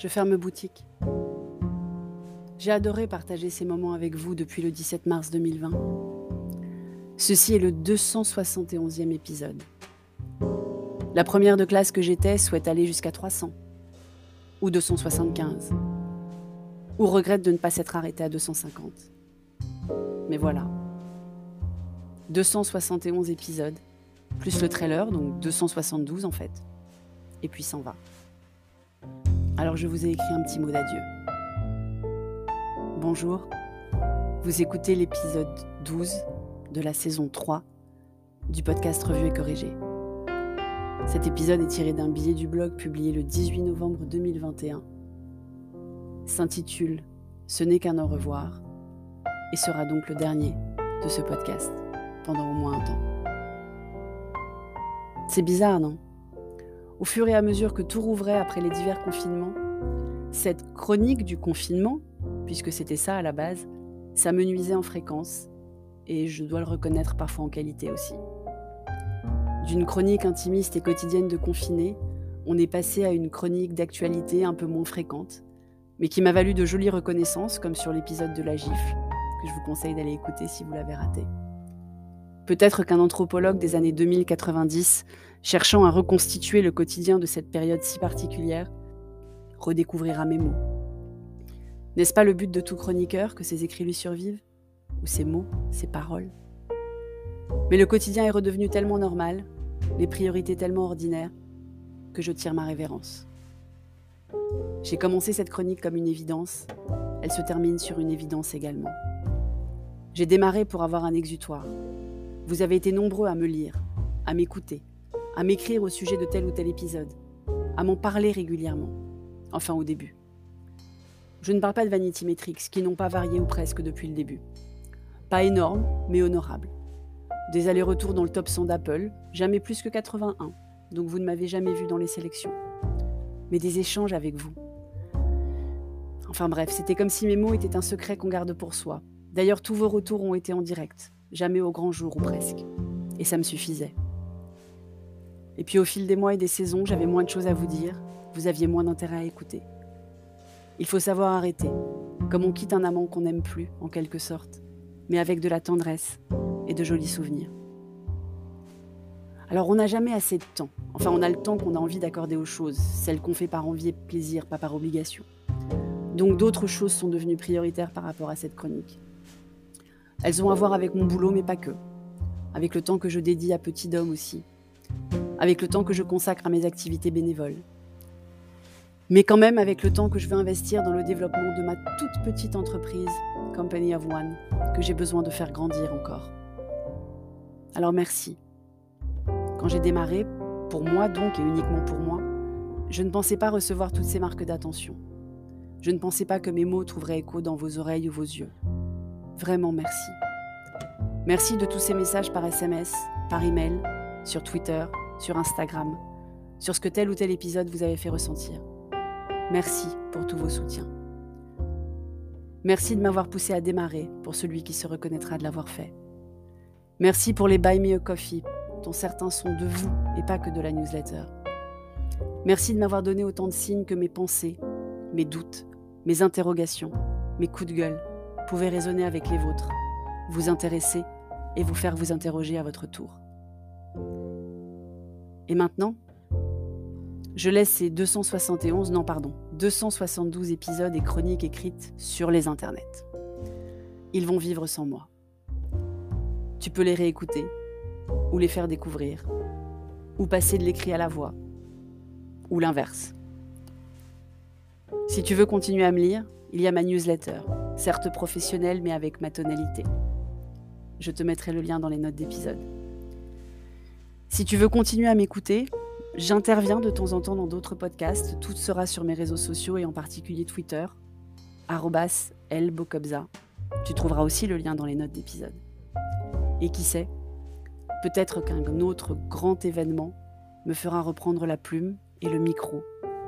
je ferme boutique. J'ai adoré partager ces moments avec vous depuis le 17 mars 2020. Ceci est le 271e épisode. La première de classe que j'étais souhaite aller jusqu'à 300 ou 275 ou regrette de ne pas s'être arrêtée à 250. Mais voilà. 271 épisodes, plus le trailer, donc 272 en fait. Et puis s'en va. Alors je vous ai écrit un petit mot d'adieu. Bonjour, vous écoutez l'épisode 12 de la saison 3 du podcast Revue et Corrigé. Cet épisode est tiré d'un billet du blog publié le 18 novembre 2021. S'intitule Ce n'est qu'un au revoir et sera donc le dernier de ce podcast pendant au moins un temps. C'est bizarre, non? Au fur et à mesure que tout rouvrait après les divers confinements, cette chronique du confinement, puisque c'était ça à la base, ça me en fréquence et je dois le reconnaître parfois en qualité aussi. D'une chronique intimiste et quotidienne de confiné, on est passé à une chronique d'actualité un peu moins fréquente, mais qui m'a valu de jolies reconnaissances, comme sur l'épisode de la gifle, que je vous conseille d'aller écouter si vous l'avez raté. Peut-être qu'un anthropologue des années 2090, cherchant à reconstituer le quotidien de cette période si particulière, redécouvrira mes mots. N'est-ce pas le but de tout chroniqueur que ses écrits lui survivent? Ou ses mots, ses paroles? Mais le quotidien est redevenu tellement normal, les priorités tellement ordinaires, que je tire ma révérence. J'ai commencé cette chronique comme une évidence, elle se termine sur une évidence également. J'ai démarré pour avoir un exutoire. Vous avez été nombreux à me lire, à m'écouter, à m'écrire au sujet de tel ou tel épisode, à m'en parler régulièrement, enfin au début. Je ne parle pas de Vanity Metrics, qui n'ont pas varié ou presque depuis le début. Pas énorme, mais honorable. Des allers-retours dans le top 100 d'Apple, jamais plus que 81, donc vous ne m'avez jamais vu dans les sélections. Mais des échanges avec vous. Enfin bref, c'était comme si mes mots étaient un secret qu'on garde pour soi. D'ailleurs, tous vos retours ont été en direct, jamais au grand jour ou presque. Et ça me suffisait. Et puis au fil des mois et des saisons, j'avais moins de choses à vous dire, vous aviez moins d'intérêt à écouter. Il faut savoir arrêter, comme on quitte un amant qu'on n'aime plus, en quelque sorte, mais avec de la tendresse et de jolis souvenirs. Alors on n'a jamais assez de temps. Enfin, on a le temps qu'on a envie d'accorder aux choses, celles qu'on fait par envie et plaisir, pas par obligation. Donc d'autres choses sont devenues prioritaires par rapport à cette chronique. Elles ont à voir avec mon boulot, mais pas que. Avec le temps que je dédie à Petit Dôme aussi. Avec le temps que je consacre à mes activités bénévoles. Mais quand même avec le temps que je veux investir dans le développement de ma toute petite entreprise, Company of One, que j'ai besoin de faire grandir encore. Alors merci. Quand j'ai démarré, pour moi donc et uniquement pour moi, je ne pensais pas recevoir toutes ces marques d'attention. Je ne pensais pas que mes mots trouveraient écho dans vos oreilles ou vos yeux. Vraiment merci. Merci de tous ces messages par SMS, par email, sur Twitter, sur Instagram, sur ce que tel ou tel épisode vous avez fait ressentir. Merci pour tous vos soutiens. Merci de m'avoir poussé à démarrer pour celui qui se reconnaîtra de l'avoir fait. Merci pour les Buy Me a Coffee, dont certains sont de vous et pas que de la newsletter. Merci de m'avoir donné autant de signes que mes pensées, mes doutes, mes interrogations, mes coups de gueule pouvaient résonner avec les vôtres, vous intéresser et vous faire vous interroger à votre tour. Et maintenant, je laisse ces 271, non pardon, 272 épisodes et chroniques écrites sur les internets. Ils vont vivre sans moi. Tu peux les réécouter, ou les faire découvrir, ou passer de l'écrit à la voix, ou l'inverse. Si tu veux continuer à me lire, il y a ma newsletter, certes professionnelle mais avec ma tonalité. Je te mettrai le lien dans les notes d'épisode. Si tu veux continuer à m'écouter, j'interviens de temps en temps dans d'autres podcasts. Tout sera sur mes réseaux sociaux et en particulier Twitter, elbocobza. Tu trouveras aussi le lien dans les notes d'épisode. Et qui sait, peut-être qu'un autre grand événement me fera reprendre la plume et le micro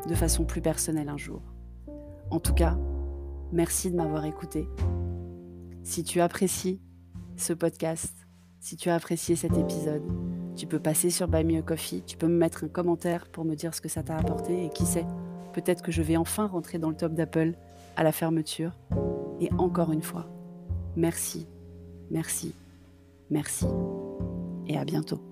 de façon plus personnelle un jour. En tout cas, merci de m'avoir écouté. Si tu apprécies ce podcast, si tu as apprécié cet épisode, tu peux passer sur Buy Me a Coffee, tu peux me mettre un commentaire pour me dire ce que ça t'a apporté et qui sait, peut-être que je vais enfin rentrer dans le top d'Apple à la fermeture. Et encore une fois, merci, merci, merci. Et à bientôt.